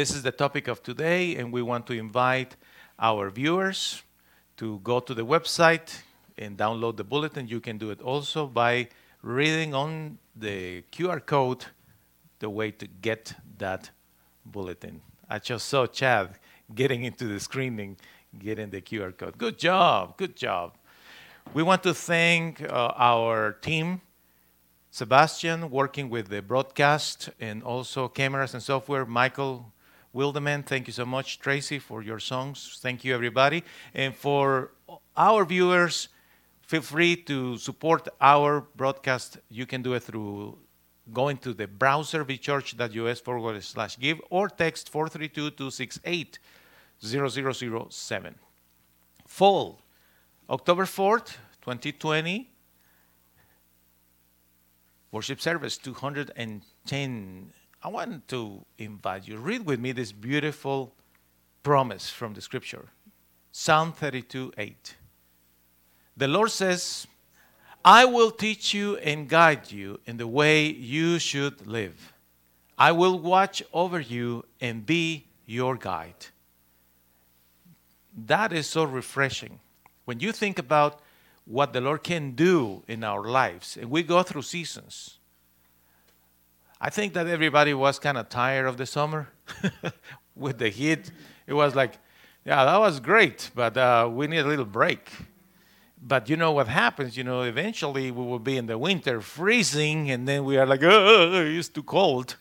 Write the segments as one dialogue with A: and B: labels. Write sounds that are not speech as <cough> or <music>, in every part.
A: This is the topic of today, and we want to invite our viewers to go to the website and download the bulletin. You can do it also by reading on the QR code the way to get that bulletin. I just saw Chad getting into the screening, getting the QR code. Good job, good job. We want to thank uh, our team, Sebastian, working with the broadcast and also cameras and software. Michael Wildeman, thank you so much. Tracy, for your songs. Thank you, everybody. And for our viewers, feel free to support our broadcast. You can do it through going to the browser vchurch.us forward slash give or text 432 268 0007. Fall, October 4th, 2020. Worship service 210. I want to invite you, read with me this beautiful promise from the scripture Psalm 32 8. The Lord says, I will teach you and guide you in the way you should live. I will watch over you and be your guide. That is so refreshing. When you think about what the Lord can do in our lives, and we go through seasons. I think that everybody was kind of tired of the summer <laughs> with the heat. It was like, yeah, that was great, but uh, we need a little break. But you know what happens? You know, eventually we will be in the winter freezing, and then we are like, oh, it's too cold,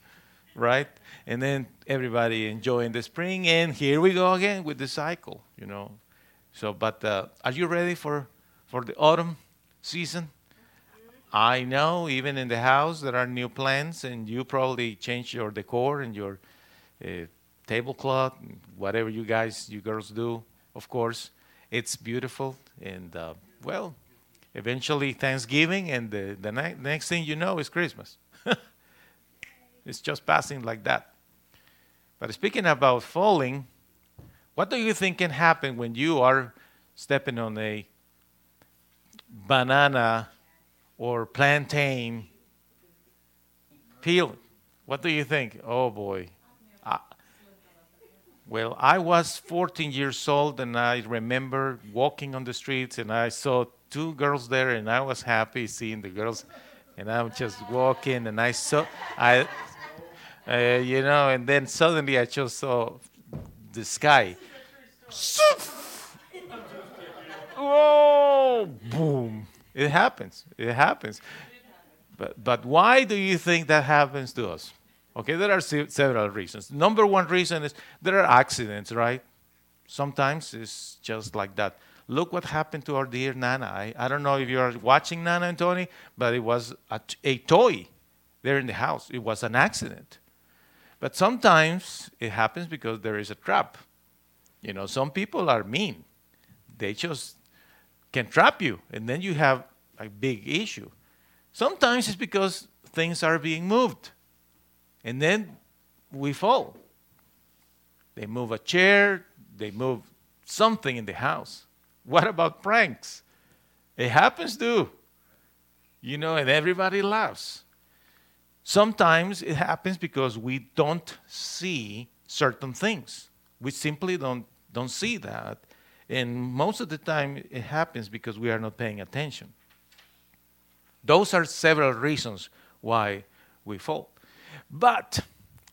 A: right? And then everybody enjoying the spring, and here we go again with the cycle, you know. So, but uh, are you ready for, for the autumn season? I know, even in the house, there are new plants, and you probably change your decor and your uh, tablecloth, whatever you guys, you girls do, of course. It's beautiful, and uh, well, eventually Thanksgiving, and the, the ne- next thing you know is Christmas. <laughs> it's just passing like that. But speaking about falling, what do you think can happen when you are stepping on a banana or plantain peel? What do you think? Oh boy. I, well, I was 14 years old and I remember walking on the streets and I saw two girls there and I was happy seeing the girls and I'm just walking and I saw I uh, you know and then suddenly I just saw the sky. <laughs> oh, boom. It happens. It happens. But but why do you think that happens to us? Okay, there are se- several reasons. Number one reason is there are accidents, right? Sometimes it's just like that. Look what happened to our dear Nana. I, I don't know if you are watching Nana and Tony, but it was a, a toy there in the house. It was an accident. But sometimes it happens because there is a trap. You know, some people are mean. They just can trap you, and then you have a big issue. Sometimes it's because things are being moved and then we fall. They move a chair, they move something in the house. What about pranks? It happens too. You know, and everybody laughs. Sometimes it happens because we don't see certain things. We simply don't, don't see that. And most of the time, it happens because we are not paying attention. Those are several reasons why we fall. But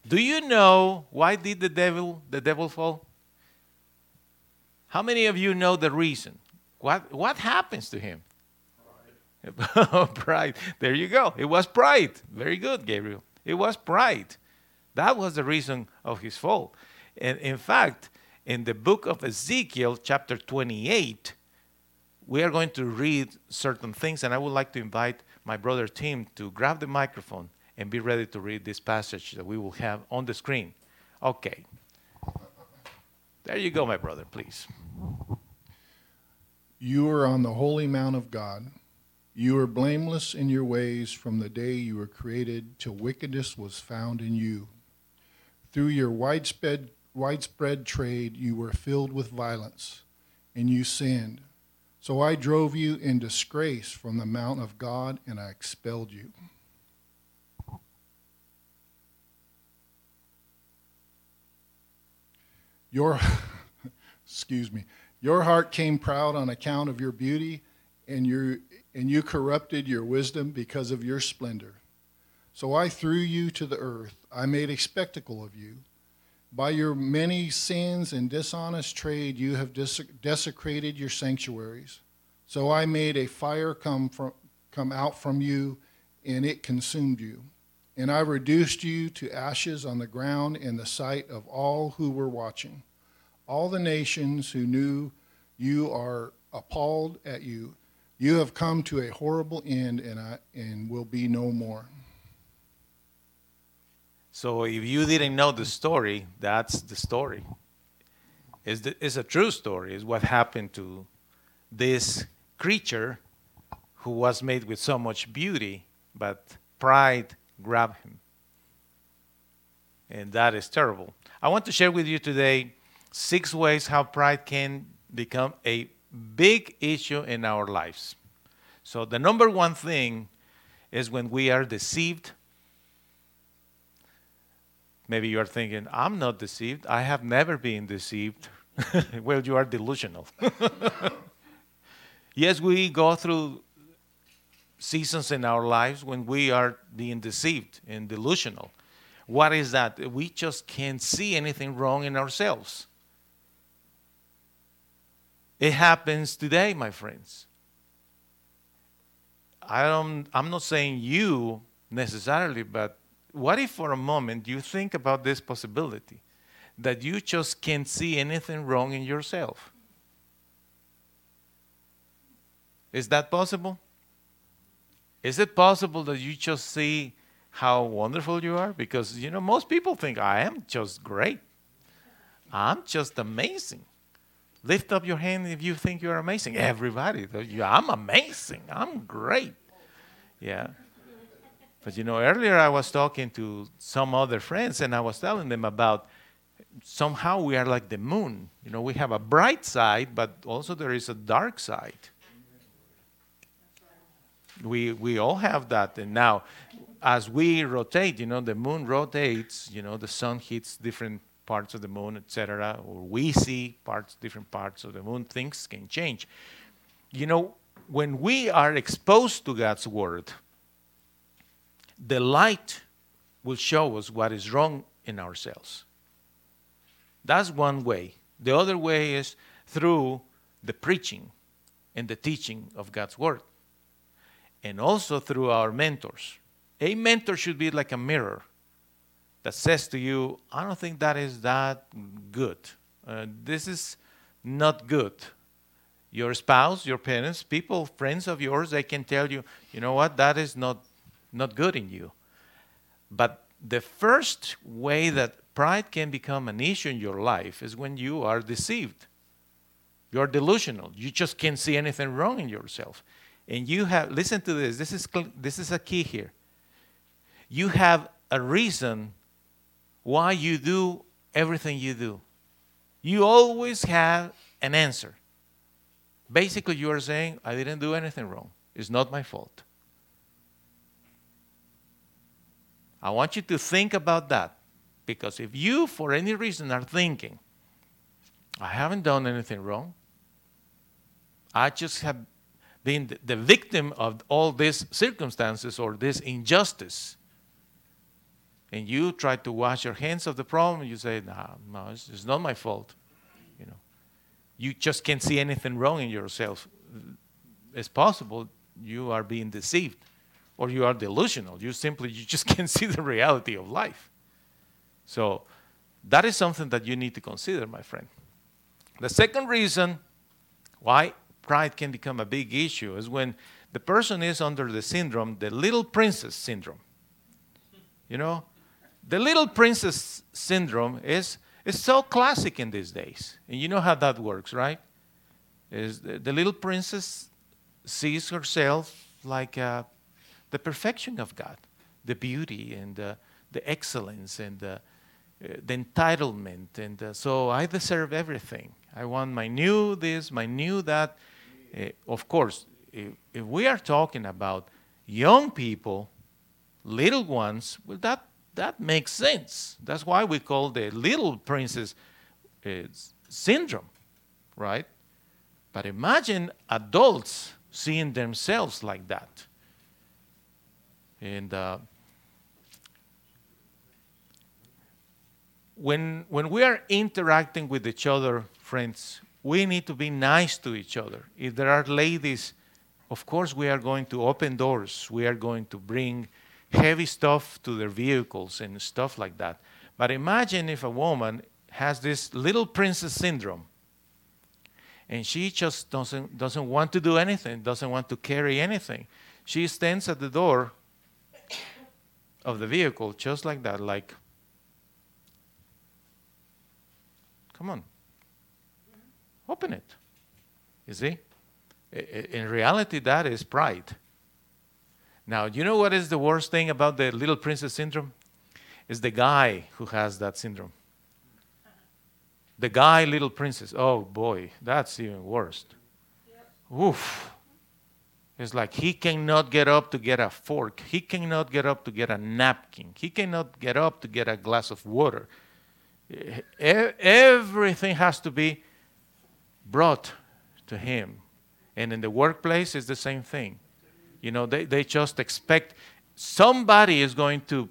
A: do you know why did the devil the devil fall? How many of you know the reason? What what happens to him? Pride. <laughs> pride. There you go. It was pride. Very good, Gabriel. It was pride. That was the reason of his fall. And in fact, in the book of Ezekiel, chapter 28, we are going to read certain things, and I would like to invite my brother Tim to grab the microphone and be ready to read this passage that we will have on the screen. Okay. There you go, my brother, please.
B: You are on the holy mount of God. You are blameless in your ways from the day you were created till wickedness was found in you. Through your widespread, widespread trade, you were filled with violence, and you sinned. So I drove you in disgrace from the mount of God, and I expelled you. Your, <laughs> excuse me, your heart came proud on account of your beauty, and, your, and you corrupted your wisdom because of your splendor. So I threw you to the earth. I made a spectacle of you. By your many sins and dishonest trade, you have desecrated your sanctuaries. So I made a fire come, from, come out from you, and it consumed you. And I reduced you to ashes on the ground in the sight of all who were watching. All the nations who knew you are appalled at you. You have come to a horrible end, and, I, and will be no more.
A: So if you didn't know the story, that's the story. It's, the, it's a true story. It's what happened to this creature who was made with so much beauty, but pride grabbed him. And that is terrible. I want to share with you today six ways how pride can become a big issue in our lives. So, the number one thing is when we are deceived Maybe you are thinking, I'm not deceived. I have never been deceived. <laughs> well, you are delusional. <laughs> yes, we go through seasons in our lives when we are being deceived and delusional. What is that? We just can't see anything wrong in ourselves. It happens today, my friends. I don't, I'm not saying you necessarily, but what if for a moment you think about this possibility that you just can't see anything wrong in yourself? Is that possible? Is it possible that you just see how wonderful you are? Because, you know, most people think, I am just great. I'm just amazing. Lift up your hand if you think you're amazing. Everybody, I'm amazing. I'm great. Yeah. But you know, earlier I was talking to some other friends and I was telling them about somehow we are like the moon. You know, we have a bright side, but also there is a dark side. We, we all have that. And now, as we rotate, you know, the moon rotates, you know, the sun hits different parts of the moon, etc., or we see parts, different parts of the moon, things can change. You know, when we are exposed to God's word, the light will show us what is wrong in ourselves. That's one way. The other way is through the preaching and the teaching of God's Word, and also through our mentors. A mentor should be like a mirror that says to you, I don't think that is that good. Uh, this is not good. Your spouse, your parents, people, friends of yours, they can tell you, you know what, that is not not good in you. But the first way that pride can become an issue in your life is when you are deceived. You're delusional. You just can't see anything wrong in yourself. And you have, listen to this, this is, this is a key here. You have a reason why you do everything you do. You always have an answer. Basically, you are saying, I didn't do anything wrong. It's not my fault. I want you to think about that. Because if you, for any reason, are thinking, I haven't done anything wrong, I just have been the victim of all these circumstances or this injustice, and you try to wash your hands of the problem, you say, no, no, it's, it's not my fault. You know, you just can't see anything wrong in yourself. It's possible you are being deceived or you are delusional. You simply you just <laughs> can't see the reality of life. So that is something that you need to consider, my friend. The second reason why pride can become a big issue is when the person is under the syndrome, the little princess syndrome. You know, the little princess syndrome is, is so classic in these days. And you know how that works, right? Is the, the little princess sees herself like a the perfection of God, the beauty and the, the excellence and the, uh, the entitlement. And uh, so I deserve everything. I want my new this, my new that. Uh, of course, if, if, we are talking about young people, little ones, well, that, that makes sense. That's why we call the little princess uh, syndrome, right? But imagine adults seeing themselves like that. And uh, when, when we are interacting with each other, friends, we need to be nice to each other. If there are ladies, of course, we are going to open doors. We are going to bring heavy stuff to their vehicles and stuff like that. But imagine if a woman has this little princess syndrome and she just doesn't, doesn't want to do anything, doesn't want to carry anything. She stands at the door of the vehicle just like that, like, come on, open it. You see? In reality, that is pride. Now, you know what is the worst thing about the little princess syndrome? Is the guy who has that syndrome. The guy, little princess. Oh boy, that's even worse. Yep. Oof. It's like he cannot get up to get a fork. He cannot get up to get a napkin. He cannot get up to get a glass of water. Everything has to be brought to him. And in the workplace, it's the same thing. You know, they, they just expect somebody is going to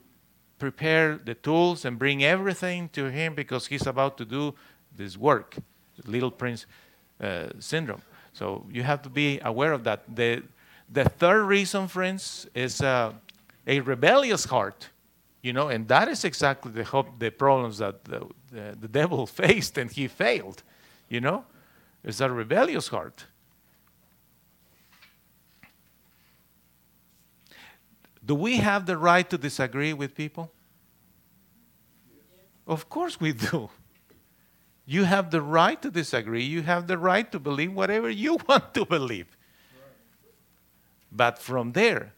A: prepare the tools and bring everything to him because he's about to do this work, little prince uh, syndrome. So you have to be aware of that. The, the third reason, friends, is uh, a rebellious heart. You know, and that is exactly the, hope, the problems that the, the, the devil <laughs> faced and he failed. You know, it's a rebellious heart. Do we have the right to disagree with people? Of course we do. You have the right to disagree. You have the right to believe whatever you <laughs> want to believe. But from there,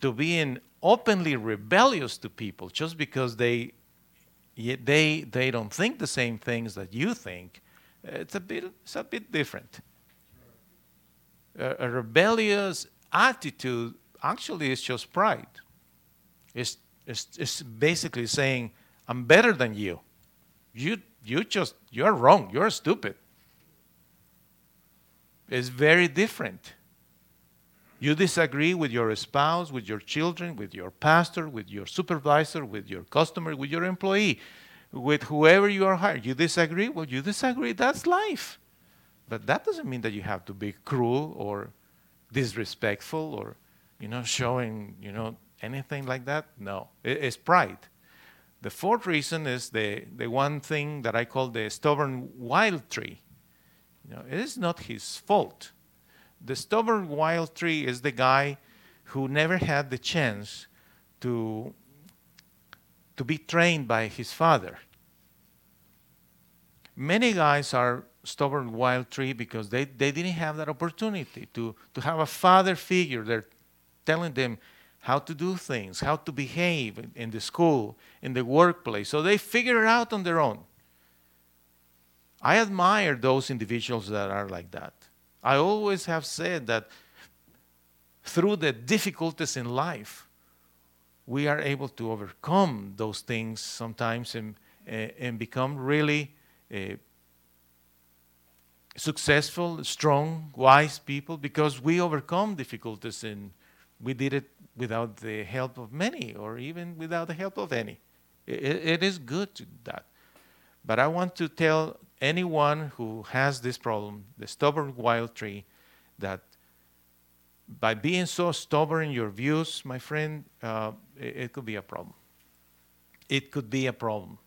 A: to being openly rebellious to people just because they, they, they don't think the same things that you think, it's a bit, it's a bit different. A, a rebellious attitude actually is just pride. It's, it's, it's basically saying, I'm better than you. You, you just, you're wrong. You're stupid. It's very different. You disagree with your spouse, with your children, with your pastor, with your supervisor, with your customer, with your employee, with whoever you are hired. You disagree? Well, you disagree. That's life. But that doesn't mean that you have to be cruel or disrespectful or you know, showing, you know, anything like that? No, it's pride. The fourth reason is the, the one thing that I call the stubborn wild tree. You know, it is not his fault. The stubborn wild tree is the guy who never had the chance to, to be trained by his father. Many guys are stubborn wild tree because they, they didn't have that opportunity to, to have a father figure there telling them how to do things, how to behave in the school, in the workplace. So they figure it out on their own. I admire those individuals that are like that. I always have said that through the difficulties in life, we are able to overcome those things sometimes and, uh, and become really uh, successful, strong, wise people because we overcome difficulties and we did it without the help of many or even without the help of any. it, it is good to that. But I want to tell anyone who has this problem, the stubborn wild tree, that by being so stubborn in your views, my friend, uh, it, it, could be a problem. It could be a problem.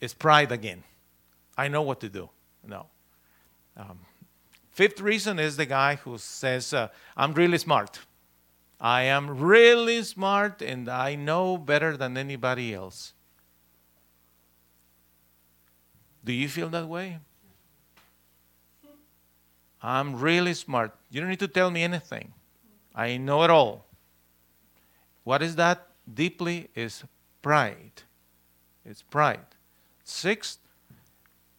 A: It's pride again. I know what to do. No. Um, Fifth reason is the guy who says, uh, I'm really smart. I am really smart and I know better than anybody else. Do you feel that way? I'm really smart. You don't need to tell me anything. I know it all. What is that? Deeply is pride. It's pride. Sixth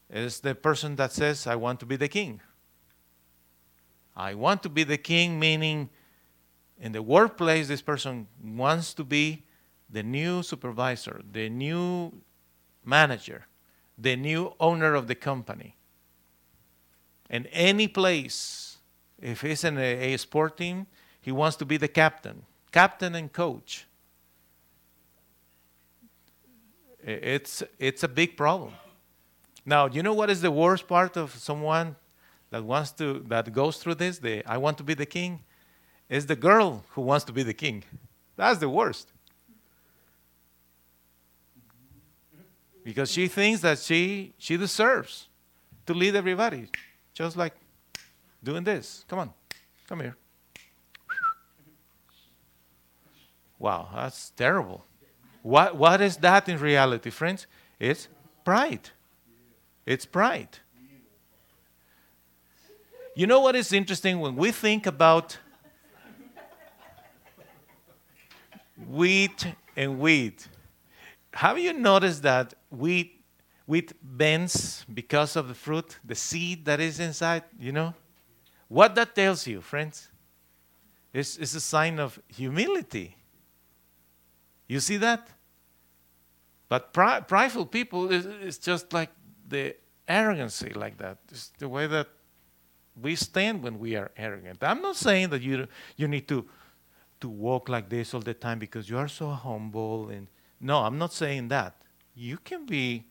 A: is the person that says, I want to be the king. I want to be the king, meaning in the workplace, this person wants to be the new supervisor, the new manager, the new owner of the company. And any place, if he's in a, a sport team, he wants to be the captain, captain and coach. It's, it's a big problem. Now, you know what is the worst part of someone that wants to that goes through this? The I want to be the king, is the girl who wants to be the king. That's the worst. Because she thinks that she she deserves to lead everybody. Just like doing this. Come on. Come here. Wow, that's terrible. What, what is that in reality, friends? It's pride. It's pride. You know what is interesting when we think about wheat and wheat? Have you noticed that wheat wheat bends because of the fruit, the seed that is inside, you know? What that tells you, friends, is, is a sign of humility. You see that? But pri- prideful people is, is just like the arrogancy, like that. It's the way that we stand when we are arrogant. I'm not saying that you you need to to walk like this all the time because you are so humble and no, I'm not saying that. You can be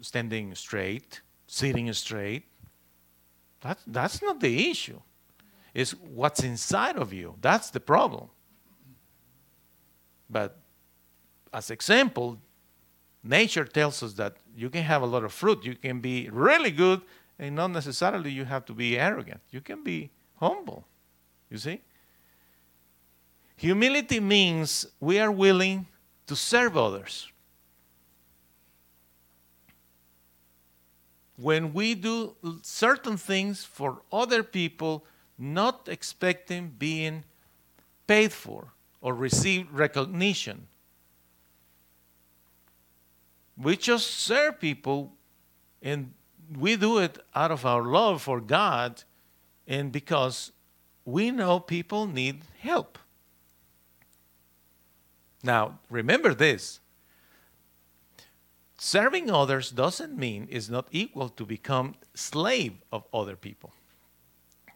A: standing straight, sitting straight. That, that's not the issue. It's what's inside of you. That's the problem. But as example, nature tells us that you can have a lot of fruit. You can be really good, and not necessarily you have to be arrogant. You can be humble. You see? Humility means we are willing to serve others. When we do certain things for other people, not expecting being paid for or receive recognition. We just serve people and we do it out of our love for God and because we know people need help. Now, remember this serving others doesn't mean is not equal to become slave of other people.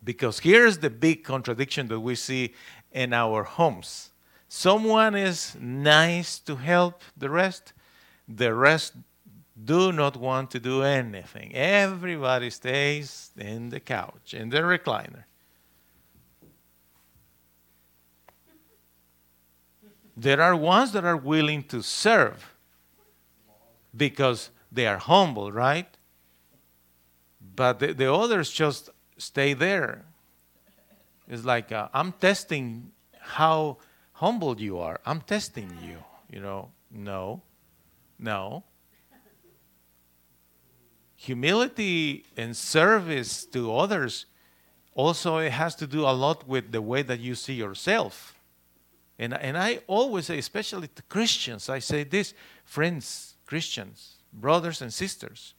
A: Because here's the big contradiction that we see in our homes. Someone is nice to help the rest, the rest do not want to do anything. Everybody stays in the couch, in the recliner. There are ones that are willing to serve because they are humble, right? But the, the others just stay there. It's like, uh, I'm testing how humble you are. I'm testing you. You know, no, no. Humility and service to others also it has to do a lot with the way that you see yourself. And, and I always say, especially to Christians, I say this friends, Christians, brothers and sisters,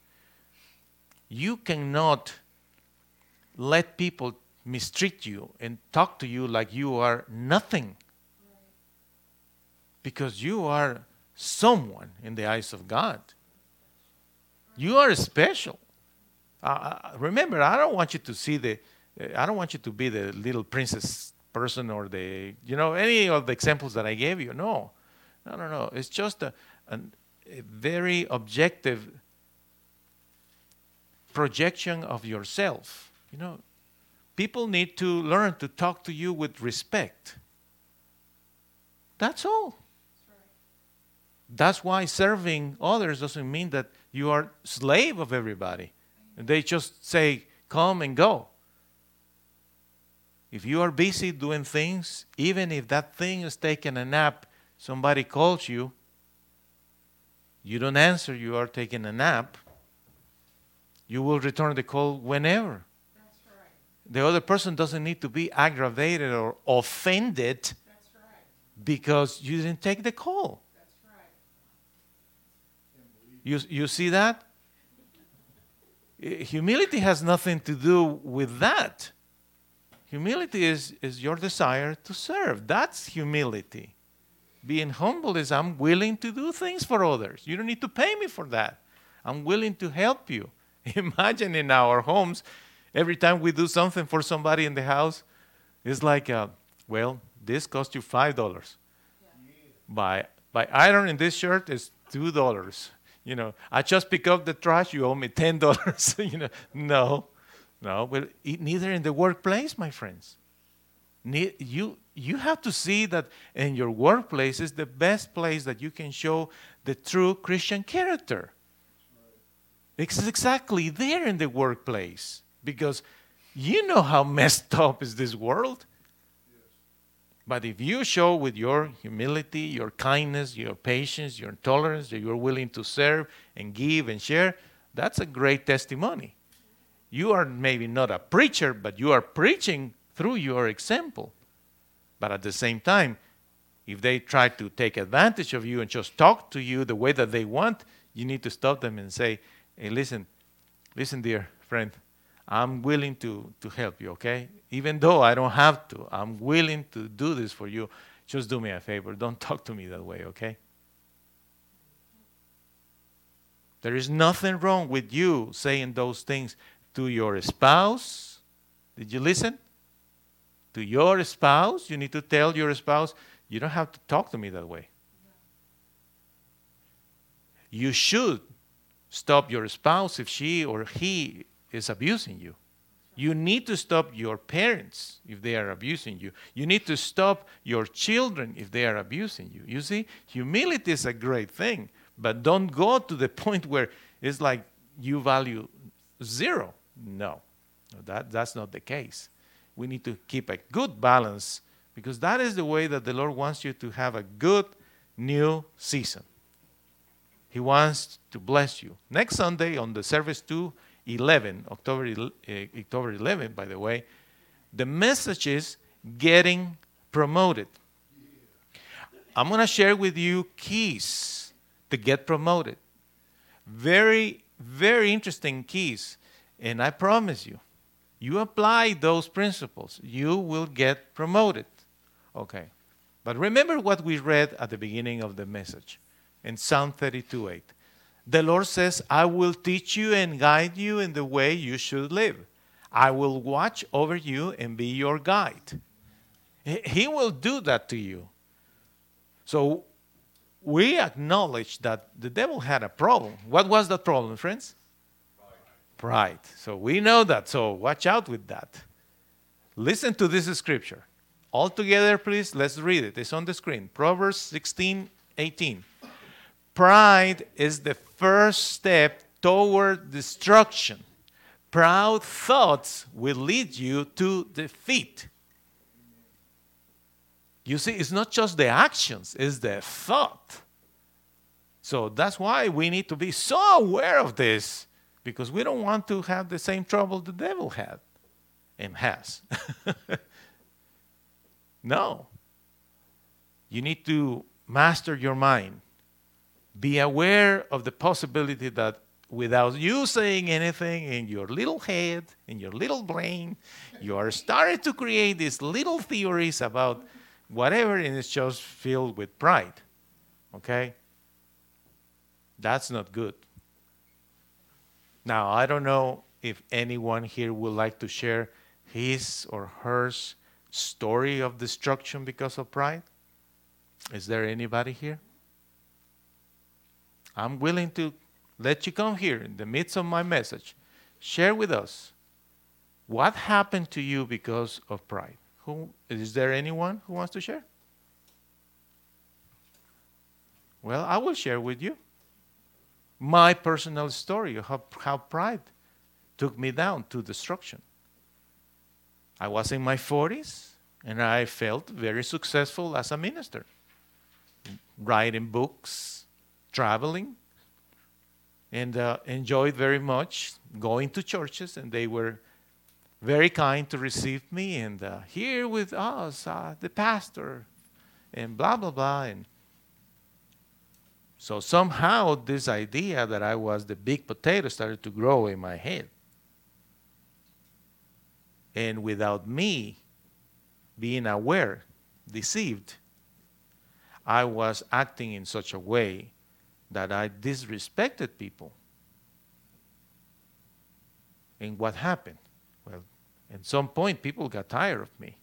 A: you cannot let people mistreat you and talk to you like you are nothing. Because you are someone in the eyes of God. You are special. Uh, remember, I don't want you to see the, I don't want you to be the little princess person or the, you know, any of the examples that I gave you. No, no, no, no. It's just a, a, a very objective projection of yourself. You know, people need to learn to talk to you with respect. That's all. That's why serving others doesn't mean that you are slave of everybody. They just say, come and go. If you are busy doing things, even if that thing is taking a nap, somebody calls you, you don't answer, you are taking a nap, you will return the call whenever. That's Right. The other person doesn't need to be aggravated or offended right. because you didn't take the call. Right. You, you see that? Humility has nothing to do with that. Humility is, is your desire to serve. That's humility. being humble is I'm willing to do things for others. You don't need to pay me for that. I'm willing to help you. <laughs> Imagine in our homes, every time we do something for somebody in the house, it's like, uh, well, this cost you five dollars. Yeah. By by ironing this shirt is two dollars. You know, I just pick up the trash. You owe me ten dollars. <laughs> you know, no, no. Well, neither in the workplace, my friends. Ne- you you have to see that in your workplace is the best place that you can show the true Christian character. It's exactly there in the workplace because you know how <laughs> messed up is this world. But if you show with your humility, your kindness, your patience, your tolerance, that you're willing to serve and give and share, that's a great testimony. You are maybe not a preacher, but you are preaching through your example. But at the same time, if they try to take advantage of you and just talk to you the way that they want, you need to stop them and say, hey, listen, listen, dear friend, I'm willing to, to help you, okay? Even though I don't have to, I'm willing to do this for you. Just do me a favor. Don't <laughs> talk to me that way, okay? There is nothing wrong with you saying those things to your spouse. Did you listen? To your spouse, you need to tell your spouse, you don't have to talk to me that way. You should stop your spouse if she or he is abusing you. You need to stop your parents if they are abusing you. You need to stop your children if they are abusing you. You see, humility is a great thing, but don't go to the <laughs> point where it's like you value zero. No, that, that's not the case. We need to keep a good balance because that is the way that the Lord wants you to have a good new season. He wants to bless you. Next Sunday on the service 2 11, October, uh, October 11, by the way, the message is getting promoted. I'm going to share with you keys to get promoted. Very, very interesting keys. And I promise you, you apply those principles, you will get promoted. Okay. But remember what we read at the beginning of the message in Psalm 32 8. The Lord says, I will teach you and guide you in the way you should live. I will watch over you and be your guide. He will do that to you. So we acknowledge that the devil had a problem. What was that problem, friends? Pride. So we know that. So watch out with that. Listen to this scripture. All together, please, let's read it. It's on the screen. Proverbs 16 18. Pride is the first step toward destruction. Proud thoughts will lead you to defeat. You see, it's not just the actions, it's the thought. So that's why we need to be so aware of this because we don't want to have the same trouble the devil had and has. <laughs> no. You need to master your mind be aware of the possibility that without you saying anything in your little head, in your little brain, you are starting to create these little theories about whatever, and it's just filled with pride. Okay? That's not good. Now, I don't know if anyone here would like to share his or her story of destruction because of pride. Is there anybody here? I'm willing to let you come here in the midst of my message. Share with us what happened to you because of pride. Who is there anyone who wants to share? Well, I will share with you my personal story of how, how pride took me down to destruction. I was in my 40s and I felt very successful as a minister, writing books, traveling and uh, enjoyed very much going to churches, and they were very kind to receive me. And uh, here with us, uh, the pastor, and blah blah blah. And so somehow this idea that I was the big potato started to grow in my head. And without me being aware, deceived, I was acting in such a way that I disrespected people. And what happened? Well, at some point, people got tired of me.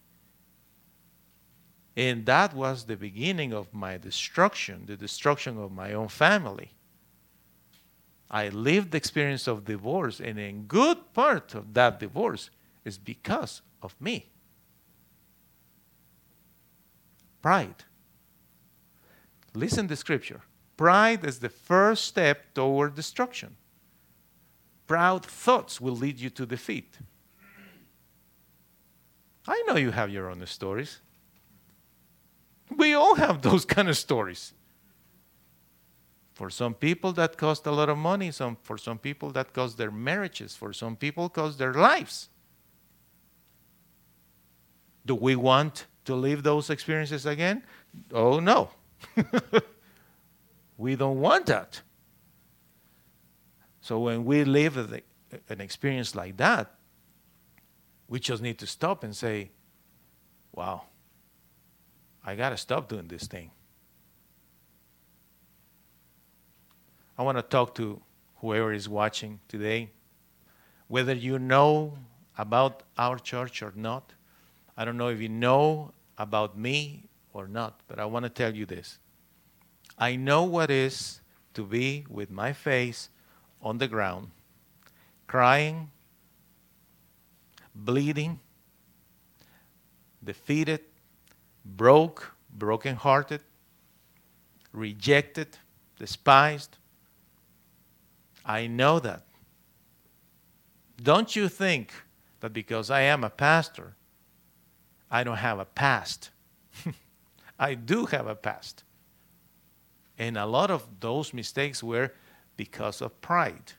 A: And that was the beginning of my destruction, the destruction of my own family. I lived the experience of divorce, and a good part of that divorce is because of me. Pride. Listen to scripture. Pride is the first step toward destruction. Proud thoughts will lead you to defeat. I know you have your own stories. We all have <laughs> those kind of stories. For some people, that cost a lot of money. Some, for some people, that cost their marriages. For some people, cost their lives. Do we want to live those experiences again? Oh, no. <laughs> we don't want that. So when we live an experience like that, we just need to stop and say, wow, I got to stop doing this thing. I want to talk to whoever is watching today, whether you know about our church or not. I don't know if you know about me or not, but I want to tell you this. I know what it is to be with my face on the ground, crying, bleeding, defeated, broke, brokenhearted, rejected, despised. I know that. Don't you think that because I am a pastor, I don't have a past? <laughs> I do have a past. And a lot of those mistakes were because of pride.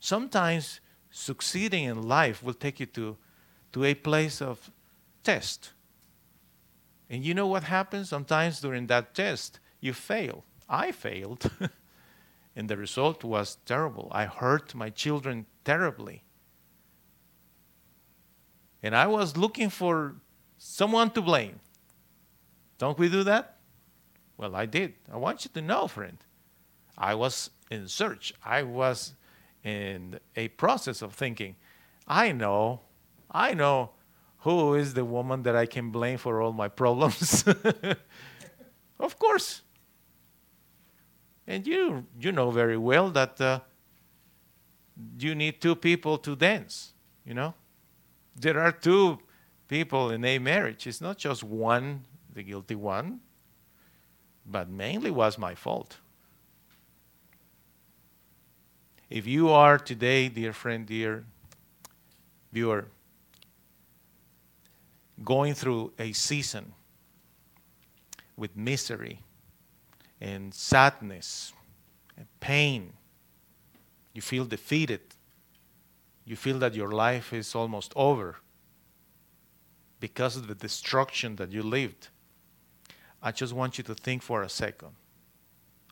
A: Sometimes succeeding in life will take you to, to a place of test and you know what happens? Sometimes during that test, you fail. I failed. <laughs> and the result was terrible. I hurt my children terribly. And I was looking for someone to blame. Don't we do that? Well, I did. I want you to know, friend. I was in search. I was in a process of thinking, I know, I know who is the woman that I can blame for all my problems? <laughs> of course. And you, you know very well that uh, you need two people to dance, you know? There are two people in a marriage. It's not just one, the guilty one, but mainly was my fault. If you are today, dear friend, dear viewer, going through a season with misery and sadness and pain. You feel defeated. You feel that your life is almost over because of the destruction that you lived. I just want you to think for a second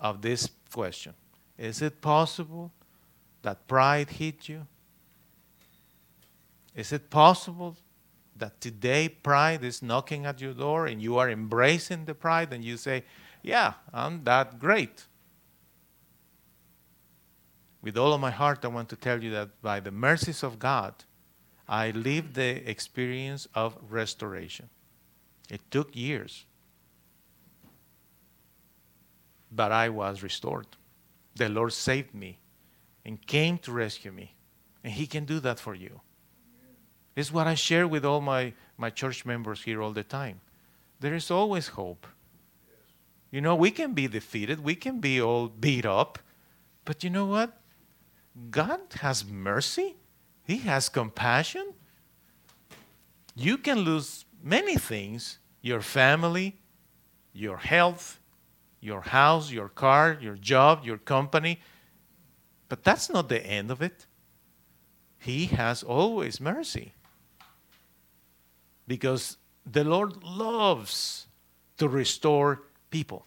A: of this question Is it possible that pride hit you? Is it possible that today pride is knocking at your door and you are embracing the pride and you say, Yeah, I'm that great. With all of my heart, I want to tell you that by the mercies of God, I lived the experience of restoration. It took years, but I was restored. The Lord saved me and came to rescue me, and He can do that for you. It's what I share with all my, my church members here all the time. There is always hope. You know, we can be defeated, we can be all beat up, but you know what? God has mercy, He has compassion. You can lose many things your family, your health, your house, your car, your job, your company. But that's not the end of it. He has always mercy because the Lord loves to restore people.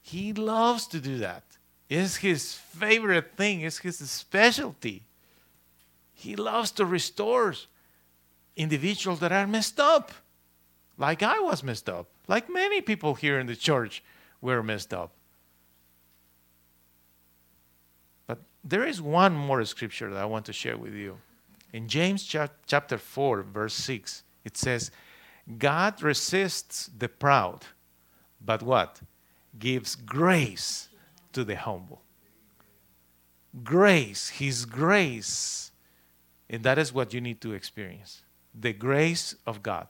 A: He loves to do that. It's his favorite thing, it's his specialty. He loves to restore individuals that are messed up. like I was messed up, like many people here in the church were messed up. But there is one more scripture that I want to share with you. In James chapter 4, verse 6, it says, God resists the proud, but what? Gives grace to the humble. Grace, His grace. And that is what you need to experience the grace of God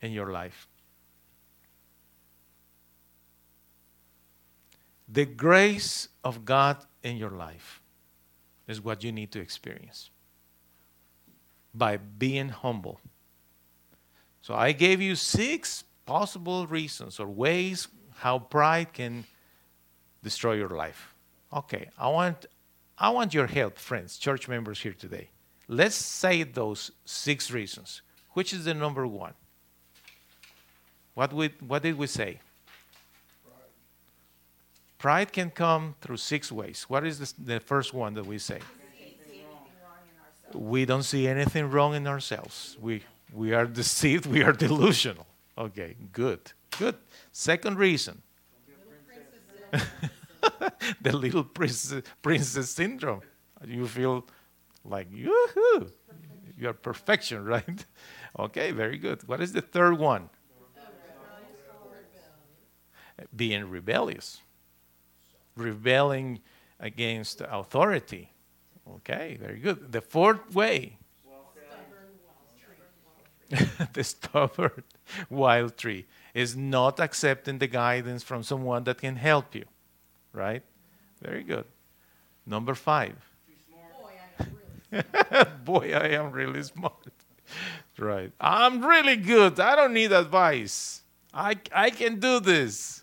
A: in your life. The grace of God in your life is what you need to experience by being humble. So I gave you six possible reasons or ways how pride can destroy your life. Okay, I want I want your help, friends, church members here today. Let's say those six reasons. Which is the number one? What, we, what did we say? Pride. Pride can come through six ways. What is the, the first one that we say? We don't see anything wrong in ourselves. We, we are <laughs> deceived, we are delusional. Okay, good, good. Second reason <laughs> the little princess, princess syndrome. You feel like, yoo-hoo, you're perfection, <laughs> right? okay, very good. What is the third one? Being rebellious, rebelling against authority. Okay, very good. The fourth way, <laughs> the stubborn wild tree is not accepting the guidance from someone that can help you right? Very good. Number five. <laughs> Boy, I am really smart. right. I'm really good. I don't need advice. I, I can do this.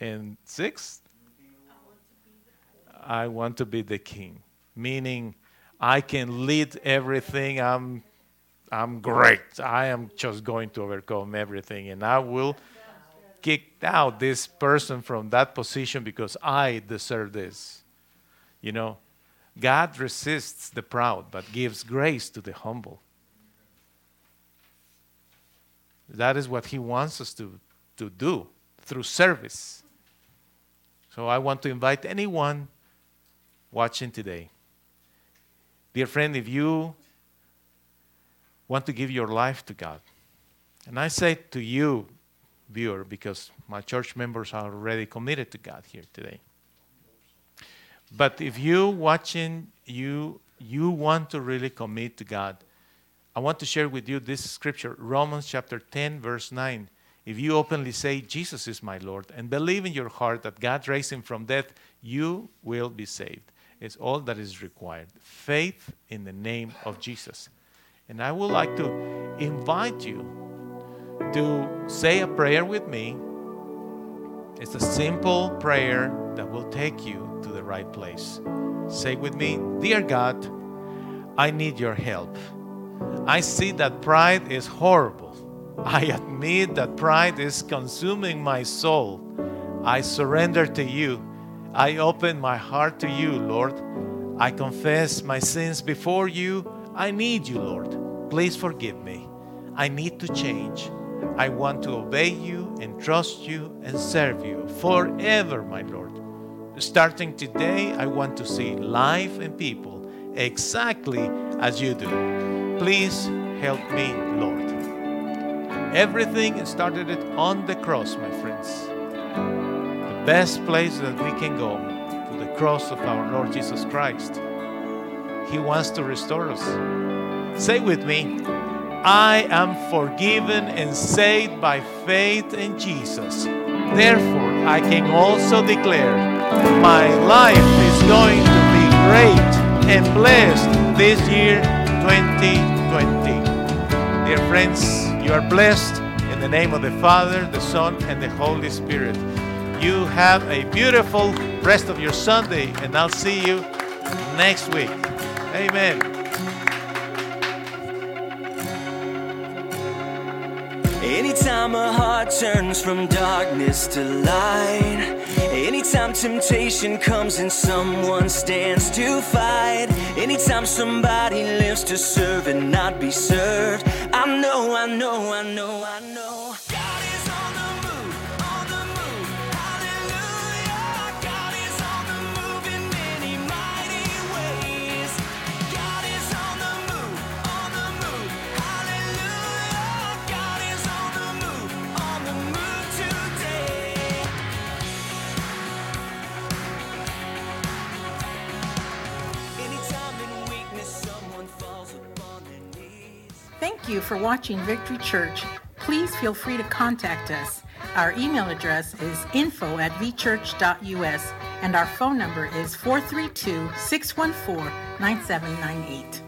A: And six, I want to be the king, meaning I can lead everything. I'm, I'm great. I am just going to overcome everything, and I will kick out this person from that position because I deserve this. You know, God resists the proud but gives grace to the humble. That is what He wants us to, to do through service. So I want to invite anyone watching today. Dear friend, if you want to give your life to God, and I say to you, viewer because my church members are already committed to God here today. But if you watching, you you want to really commit to God, I want to share with you this scripture, Romans chapter 10, verse 9. If you openly say, Jesus is my Lord, and believe in your heart that God raised him from death, you will be saved. It's all that is required. Faith in the name of Jesus. And I would like to invite you to say a prayer with me. It's a simple prayer that will take you to the right place. Say with me, Dear God, I need your help. I see that pride is horrible. I admit that pride is consuming my soul. I surrender to you. I open my heart to you, Lord. I confess my sins before you. I need you, Lord. Please forgive me. I need to change. I want to obey you and trust you and serve you forever, my Lord. Starting today, I want to see life and people exactly as you do. Please help me, Lord. Everything started it on the cross, my friends. The best place that we can go to the cross of our Lord Jesus Christ. He wants to restore us. Say with me, I am forgiven and saved by faith in Jesus. Therefore, I can also declare my life is going to be great and blessed this year 2020. Dear friends, you are blessed in the name of the Father, the Son, and the Holy Spirit. You have a beautiful rest of your Sunday, and I'll see you next week. Amen.
C: Anytime a heart turns from darkness to light. Anytime temptation comes and someone stands to fight. Anytime somebody lives to serve and not be served. I know, I know, I know, I know.
D: Thank you for watching Victory Church. Please feel free to contact us. Our email address is info at vchurch.us and our phone number is 432 614 9798.